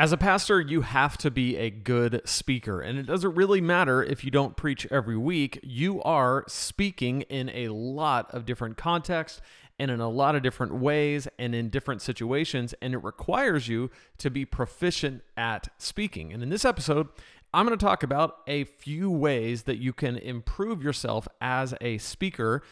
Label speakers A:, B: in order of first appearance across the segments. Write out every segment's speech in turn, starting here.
A: As a pastor, you have to be a good speaker, and it doesn't really matter if you don't preach every week. You are speaking in a lot of different contexts and in a lot of different ways and in different situations, and it requires you to be proficient at speaking. And in this episode, I'm going to talk about a few ways that you can improve yourself as a speaker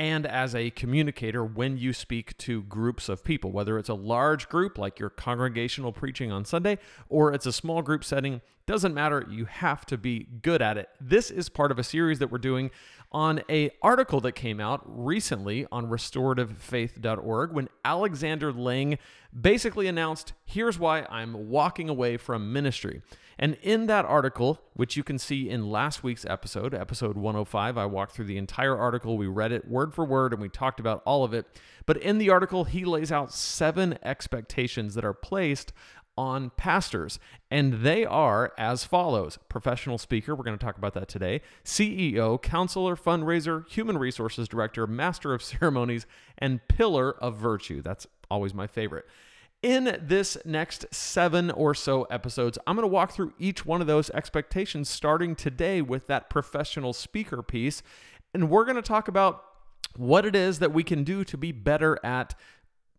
A: and as a communicator when you speak to groups of people, whether it's a large group like your congregational preaching on Sunday or it's a small group setting, doesn't matter. You have to be good at it. This is part of a series that we're doing on a article that came out recently on restorativefaith.org when Alexander Lang basically announced, "Here's why I'm walking away from ministry." And in that article, which you can see in last week's episode, episode 105, I walked through the entire article, we read it word for word and we talked about all of it. But in the article, he lays out seven expectations that are placed on pastors. And they are as follows professional speaker, we're going to talk about that today, CEO, counselor, fundraiser, human resources director, master of ceremonies, and pillar of virtue. That's always my favorite. In this next seven or so episodes, I'm going to walk through each one of those expectations, starting today with that professional speaker piece. And we're going to talk about what it is that we can do to be better at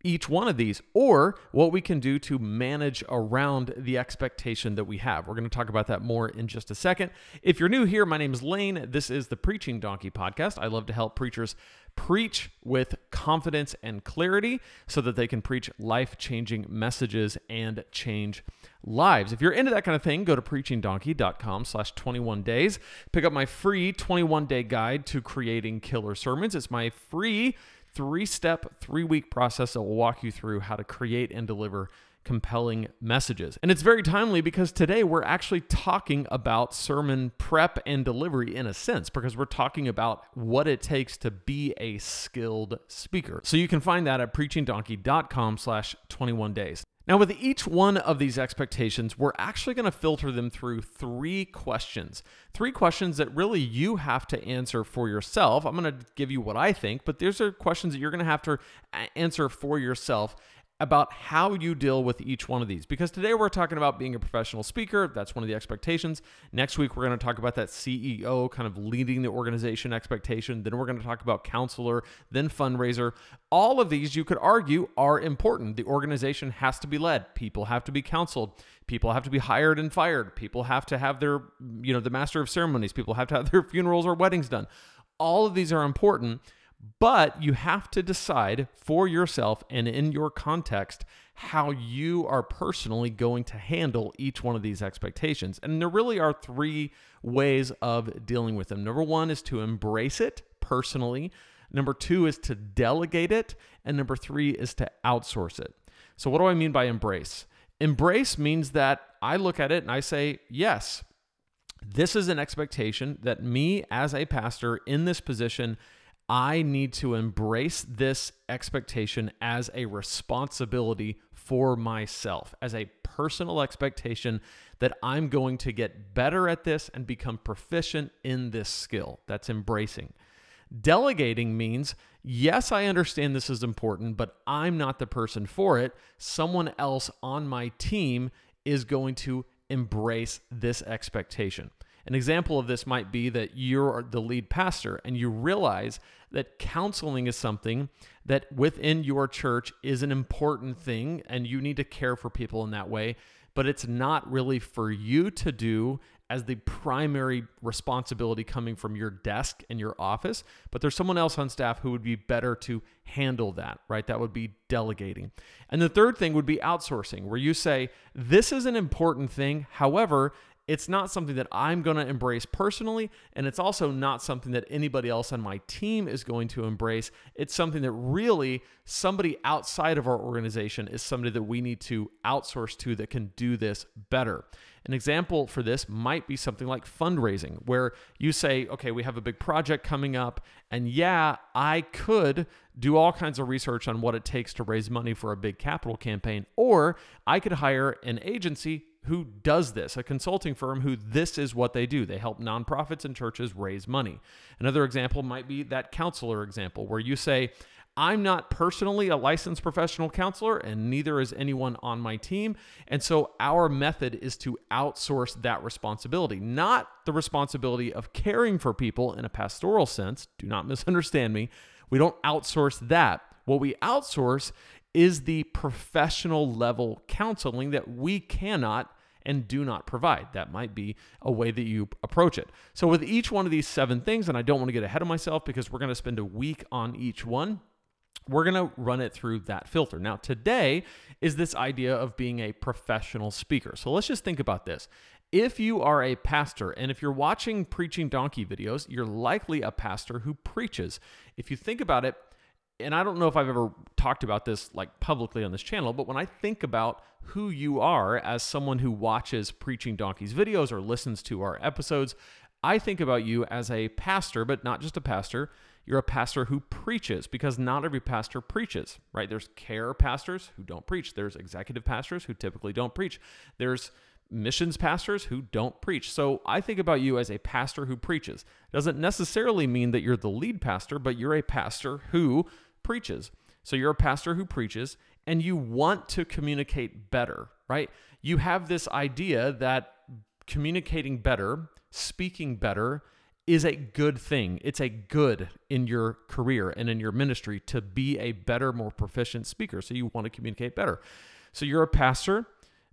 A: each one of these or what we can do to manage around the expectation that we have. We're going to talk about that more in just a second. If you're new here, my name is Lane. This is the Preaching Donkey podcast. I love to help preachers preach with confidence and clarity so that they can preach life-changing messages and change lives. If you're into that kind of thing, go to preachingdonkey.com slash 21 days. Pick up my free 21-day guide to creating killer sermons. It's my free three step, three week process that will walk you through how to create and deliver compelling messages. And it's very timely because today we're actually talking about sermon prep and delivery in a sense, because we're talking about what it takes to be a skilled speaker. So you can find that at preachingdonkey.com slash 21 days. Now, with each one of these expectations, we're actually going to filter them through three questions. Three questions that really you have to answer for yourself. I'm going to give you what I think, but these are questions that you're going to have to answer for yourself about how you deal with each one of these. Because today we're talking about being a professional speaker. That's one of the expectations. Next week, we're going to talk about that CEO kind of leading the organization expectation. Then we're going to talk about counselor, then fundraiser. All of these, you could argue, are important. The organization has to be led, people have to be counseled, people have to be hired and fired, people have to have their, you know, the master of ceremonies, people have to have their funerals or weddings done. All of these are important but you have to decide for yourself and in your context how you are personally going to handle each one of these expectations. And there really are three ways of dealing with them. Number one is to embrace it personally, number two is to delegate it, and number three is to outsource it. So, what do I mean by embrace? Embrace means that I look at it and I say, yes, this is an expectation that me as a pastor in this position I need to embrace this expectation as a responsibility for myself, as a personal expectation that I'm going to get better at this and become proficient in this skill. That's embracing. Delegating means, yes, I understand this is important, but I'm not the person for it. Someone else on my team is going to embrace this expectation. An example of this might be that you're the lead pastor and you realize that counseling is something that within your church is an important thing and you need to care for people in that way, but it's not really for you to do as the primary responsibility coming from your desk and your office, but there's someone else on staff who would be better to handle that, right? That would be delegating. And the third thing would be outsourcing, where you say, This is an important thing. However, it's not something that I'm going to embrace personally, and it's also not something that anybody else on my team is going to embrace. It's something that really somebody outside of our organization is somebody that we need to outsource to that can do this better. An example for this might be something like fundraising, where you say, okay, we have a big project coming up, and yeah, I could do all kinds of research on what it takes to raise money for a big capital campaign, or I could hire an agency who does this, a consulting firm who this is what they do. They help nonprofits and churches raise money. Another example might be that counselor example where you say, I'm not personally a licensed professional counselor, and neither is anyone on my team. And so our method is to outsource that responsibility, not the responsibility of caring for people in a pastoral sense. Do not misunderstand me. We don't outsource that. What we outsource is the professional level counseling that we cannot and do not provide. That might be a way that you approach it. So, with each one of these seven things, and I don't want to get ahead of myself because we're going to spend a week on each one, we're going to run it through that filter. Now, today is this idea of being a professional speaker. So, let's just think about this. If you are a pastor and if you're watching preaching donkey videos, you're likely a pastor who preaches. If you think about it, and I don't know if I've ever talked about this like publicly on this channel, but when I think about who you are as someone who watches Preaching Donkeys videos or listens to our episodes, I think about you as a pastor, but not just a pastor. You're a pastor who preaches because not every pastor preaches, right? There's care pastors who don't preach. There's executive pastors who typically don't preach. There's missions pastors who don't preach. So I think about you as a pastor who preaches. Doesn't necessarily mean that you're the lead pastor, but you're a pastor who preaches. So you're a pastor who preaches and you want to communicate better, right? You have this idea that communicating better, speaking better, is a good thing. It's a good in your career and in your ministry to be a better, more proficient speaker. So you want to communicate better. So you're a pastor,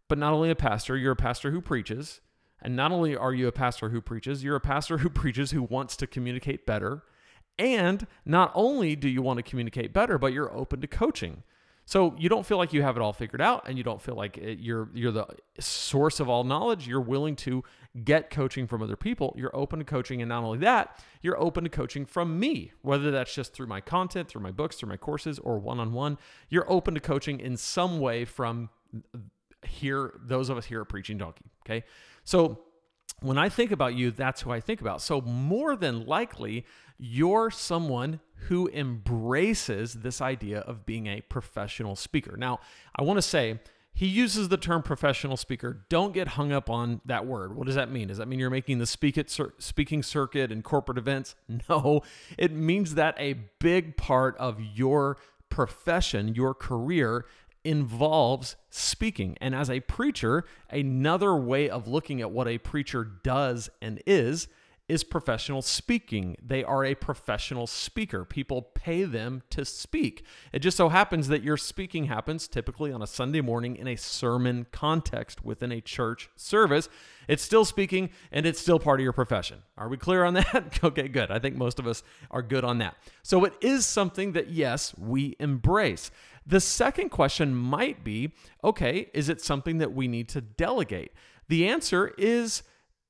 A: but not only a pastor, you're a pastor who preaches. And not only are you a pastor who preaches, you're a pastor who preaches who wants to communicate better and not only do you want to communicate better, but you're open to coaching. So you don't feel like you have it all figured out and you don't feel like it, you're you're the source of all knowledge. You're willing to get coaching from other people. You're open to coaching and not only that, you're open to coaching from me, whether that's just through my content, through my books, through my courses or one-on-one. You're open to coaching in some way from eh, here those of us here at Preaching Donkey, okay? So when I think about you, that's who I think about. So, more than likely, you're someone who embraces this idea of being a professional speaker. Now, I want to say, he uses the term professional speaker. Don't get hung up on that word. What does that mean? Does that mean you're making the speak it, speaking circuit and corporate events? No, it means that a big part of your profession, your career, involves speaking. And as a preacher, another way of looking at what a preacher does and is is professional speaking. They are a professional speaker. People pay them to speak. It just so happens that your speaking happens typically on a Sunday morning in a sermon context within a church service. It's still speaking and it's still part of your profession. Are we clear on that? okay, good. I think most of us are good on that. So it is something that, yes, we embrace. The second question might be okay, is it something that we need to delegate? The answer is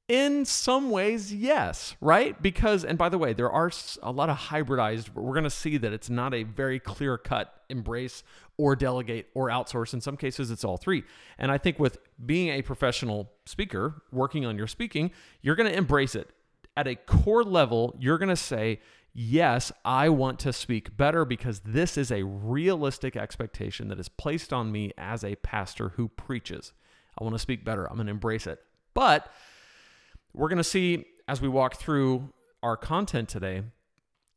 A: in some ways, yes, right? Because, and by the way, there are a lot of hybridized, we're going to see that it's not a very clear cut embrace or delegate or outsource. In some cases, it's all three. And I think with being a professional speaker, working on your speaking, you're going to embrace it. At a core level, you're going to say, yes, I want to speak better because this is a realistic expectation that is placed on me as a pastor who preaches. I want to speak better. I'm going to embrace it. But we're going to see as we walk through our content today,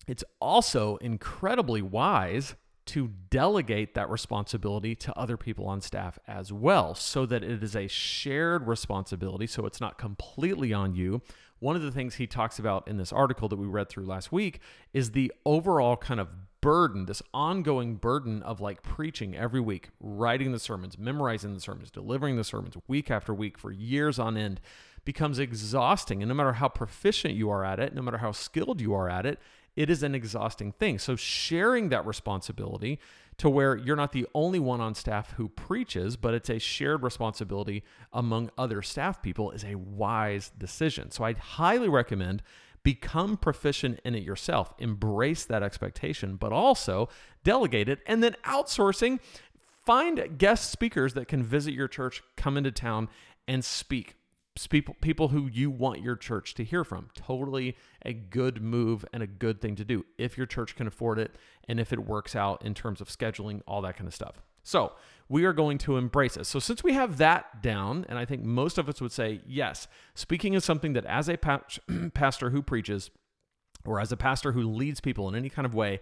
A: it's also incredibly wise to delegate that responsibility to other people on staff as well so that it is a shared responsibility so it's not completely on you one of the things he talks about in this article that we read through last week is the overall kind of burden, this ongoing burden of like preaching every week, writing the sermons, memorizing the sermons, delivering the sermons week after week for years on end becomes exhausting. And no matter how proficient you are at it, no matter how skilled you are at it, it is an exhausting thing. So sharing that responsibility to where you're not the only one on staff who preaches, but it's a shared responsibility among other staff people is a wise decision. So I'd highly recommend become proficient in it yourself, embrace that expectation, but also delegate it and then outsourcing. Find guest speakers that can visit your church, come into town, and speak people people who you want your church to hear from. Totally a good move and a good thing to do if your church can afford it and if it works out in terms of scheduling, all that kind of stuff. So, we are going to embrace it. So, since we have that down, and I think most of us would say, yes, speaking is something that as a pastor who preaches or as a pastor who leads people in any kind of way,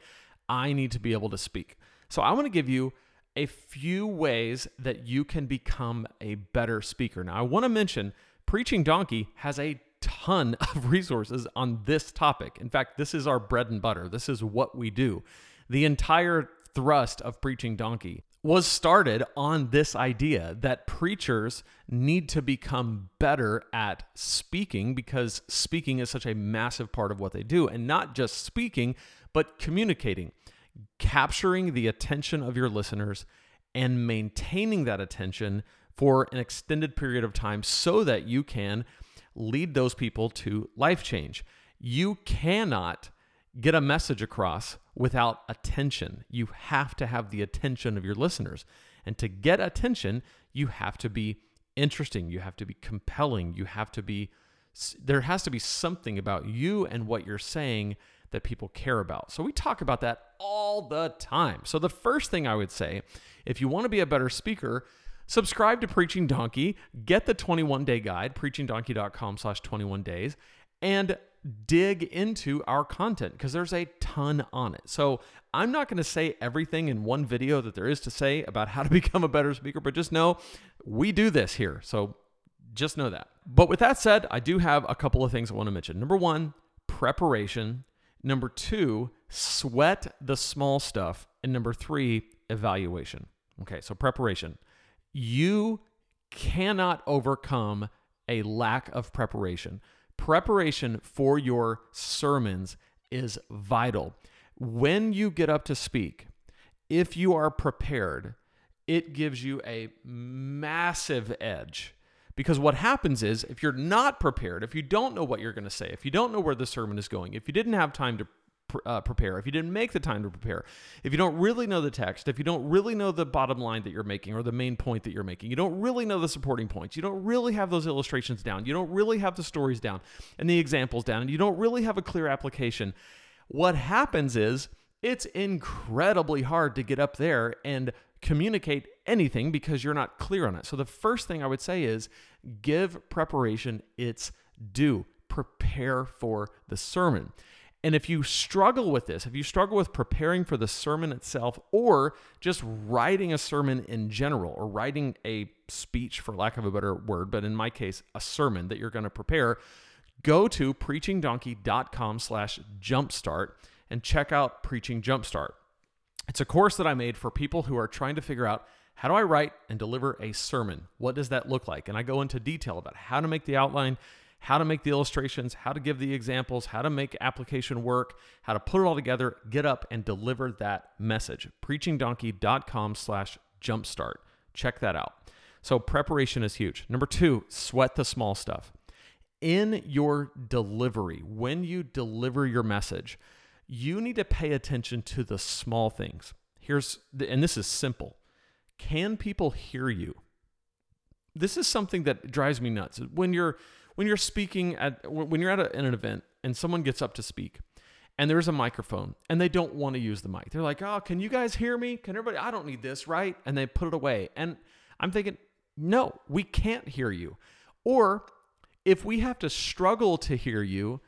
A: I need to be able to speak. So I want to give you a few ways that you can become a better speaker. Now, I want to mention Preaching Donkey has a ton of resources on this topic. In fact, this is our bread and butter. This is what we do. The entire thrust of Preaching Donkey was started on this idea that preachers need to become better at speaking because speaking is such a massive part of what they do. And not just speaking, but communicating, capturing the attention of your listeners and maintaining that attention for an extended period of time so that you can lead those people to life change. You cannot get a message across without attention. You have to have the attention of your listeners. And to get attention, you have to be interesting, you have to be compelling, you have to be there has to be something about you and what you're saying that people care about. So we talk about that all the time. So the first thing I would say, if you want to be a better speaker, subscribe to Preaching Donkey, get the 21 day guide, preachingdonkey.com slash 21 days, and dig into our content because there's a ton on it. So I'm not going to say everything in one video that there is to say about how to become a better speaker, but just know we do this here. So just know that. But with that said, I do have a couple of things I want to mention. Number one, preparation. Number two, sweat the small stuff. And number three, evaluation. Okay, so preparation. You cannot overcome a lack of preparation. Preparation for your sermons is vital. When you get up to speak, if you are prepared, it gives you a massive edge. Because what happens is, if you're not prepared, if you don't know what you're going to say, if you don't know where the sermon is going, if you didn't have time to uh, prepare, if you didn't make the time to prepare, if you don't really know the text, if you don't really know the bottom line that you're making or the main point that you're making, you don't really know the supporting points, you don't really have those illustrations down, you don't really have the stories down and the examples down, and you don't really have a clear application, what happens is it's incredibly hard to get up there and communicate anything because you're not clear on it. So the first thing I would say is give preparation its due. Prepare for the sermon. And if you struggle with this, if you struggle with preparing for the sermon itself or just writing a sermon in general or writing a speech, for lack of a better word, but in my case, a sermon that you're going to prepare, go to preachingdonkey.com slash jumpstart and check out Preaching Jumpstart. It's a course that I made for people who are trying to figure out how do I write and deliver a sermon? What does that look like? And I go into detail about how to make the outline, how to make the illustrations, how to give the examples, how to make application work, how to put it all together, get up and deliver that message. Preachingdonkey.com slash jumpstart. Check that out. So preparation is huge. Number two, sweat the small stuff. In your delivery, when you deliver your message, you need to pay attention to the small things. Here's, the, and this is simple. Can people hear you? This is something that drives me nuts. When you're when you're speaking at when you're at a, an event and someone gets up to speak and there's a microphone and they don't want to use the mic. They're like, "Oh, can you guys hear me? Can everybody I don't need this, right?" And they put it away. And I'm thinking, "No, we can't hear you." Or if we have to struggle to hear you,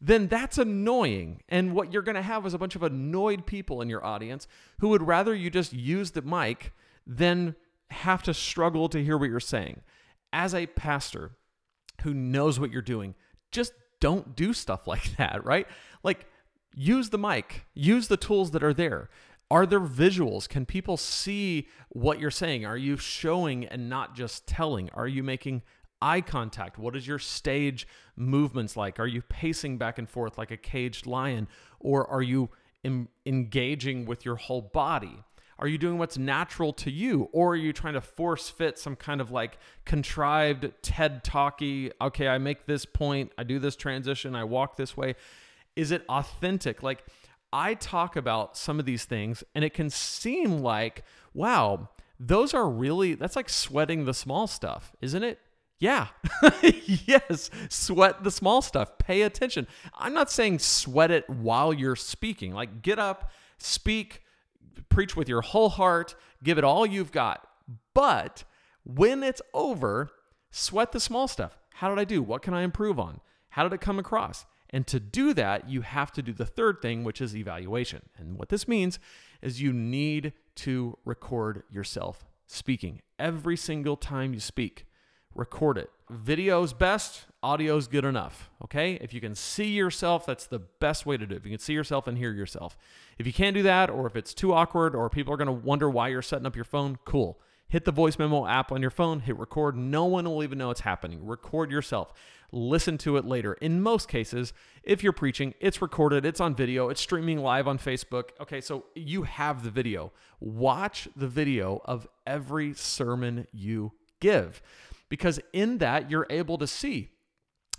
A: then that's annoying. And what you're going to have is a bunch of annoyed people in your audience who would rather you just use the mic than have to struggle to hear what you're saying. As a pastor, who knows what you're doing, just don't do stuff like that, right? Like, use the mic, use the tools that are there. Are there visuals? Can people see what you're saying? Are you showing and not just telling? Are you making eye contact? What is your stage movements like? Are you pacing back and forth like a caged lion? Or are you em- engaging with your whole body? Are you doing what's natural to you? Or are you trying to force fit some kind of like contrived TED talky, okay, I make this point, I do this transition, I walk this way? Is it authentic? Like, I talk about some of these things, and it can seem like, wow, those are really, that's like sweating the small stuff, isn't it? Yeah. yes. Sweat the small stuff. Pay attention. I'm not saying sweat it while you're speaking. Like, get up, speak, preach with your whole heart, give it all you've got. But when it's over, sweat the small stuff. How did I do? What can I improve on? How did it come across? And to do that, you have to do the third thing, which is evaluation. And what this means is you need to record yourself speaking. Every single time you speak, record it. Video's best, audio's good enough. Okay? If you can see yourself, that's the best way to do it. If you can see yourself and hear yourself. If you can't do that, or if it's too awkward, or people are going to wonder why you're setting up your phone, cool. Hit the voice memo app on your phone, hit record. No one will even know it's happening. Record yourself. Listen to it later. In most cases, if you're preaching, it's recorded, it's on video, it's streaming live on Facebook. Okay, so you have the video. Watch the video of every sermon you give because in that, you're able to see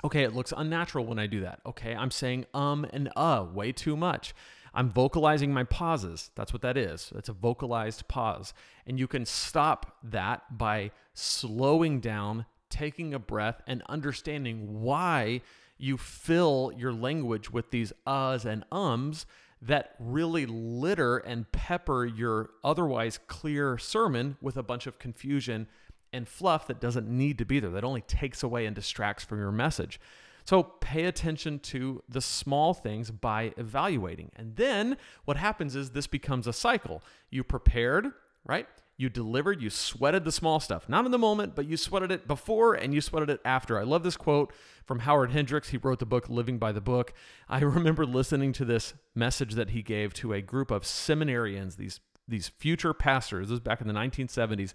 A: okay, it looks unnatural when I do that. Okay, I'm saying um and uh way too much. I'm vocalizing my pauses. That's what that is. It's a vocalized pause. And you can stop that by slowing down, taking a breath, and understanding why you fill your language with these uhs and ums that really litter and pepper your otherwise clear sermon with a bunch of confusion and fluff that doesn't need to be there, that only takes away and distracts from your message. So pay attention to the small things by evaluating. And then what happens is this becomes a cycle. You prepared, right? You delivered, you sweated the small stuff. Not in the moment, but you sweated it before and you sweated it after. I love this quote from Howard Hendricks. He wrote the book Living by the Book. I remember listening to this message that he gave to a group of seminarians, these these future pastors. This was back in the 1970s.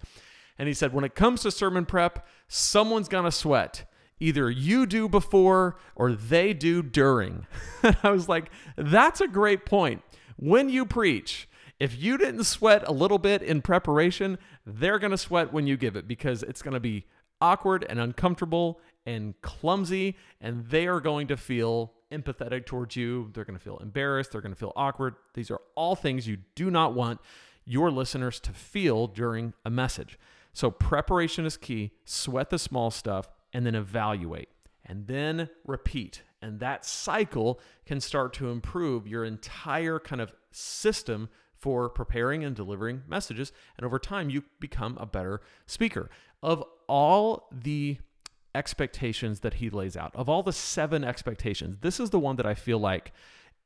A: And he said, when it comes to sermon prep, someone's going to sweat. Either you do before or they do during. I was like, that's a great point. When you preach, if you didn't sweat a little bit in preparation, they're going to sweat when you give it because it's going to be awkward and uncomfortable and clumsy, and they are going to feel empathetic towards you. They're going to feel embarrassed. They're going to feel awkward. These are all things you do not want your listeners to feel during a message. So preparation is key. Sweat the small stuff and then evaluate and then repeat. And that cycle can start to improve your entire kind of system for preparing and delivering messages. And over time, you become a better speaker. Of all the expectations that he lays out, of all the seven expectations, this is the one that I feel like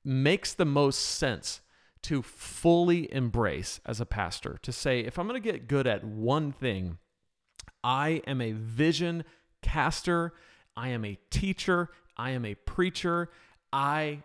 A: makes the most sense to fully embrace as a pastor to say, if I'm going to get good at one thing, I am a vision caster, I am a teacher, I am a preacher. I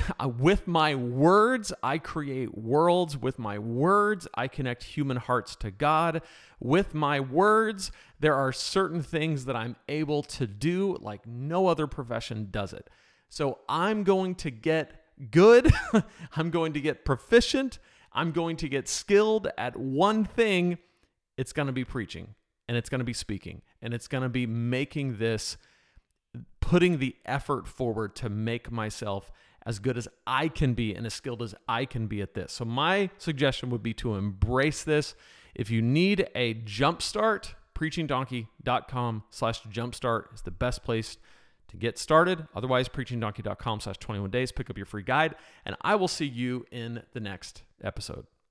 A: with my words, I create worlds. With my words, I connect human hearts to God. With my words, there are certain things that I'm able to do like no other profession does it. So I'm going to get good. I'm going to get proficient. I'm going to get skilled at one thing. It's going to be preaching and it's going to be speaking and it's going to be making this, putting the effort forward to make myself as good as I can be and as skilled as I can be at this. So, my suggestion would be to embrace this. If you need a jumpstart, preachingdonkey.com slash jumpstart is the best place to get started. Otherwise, preachingdonkey.com slash 21 days. Pick up your free guide, and I will see you in the next episode.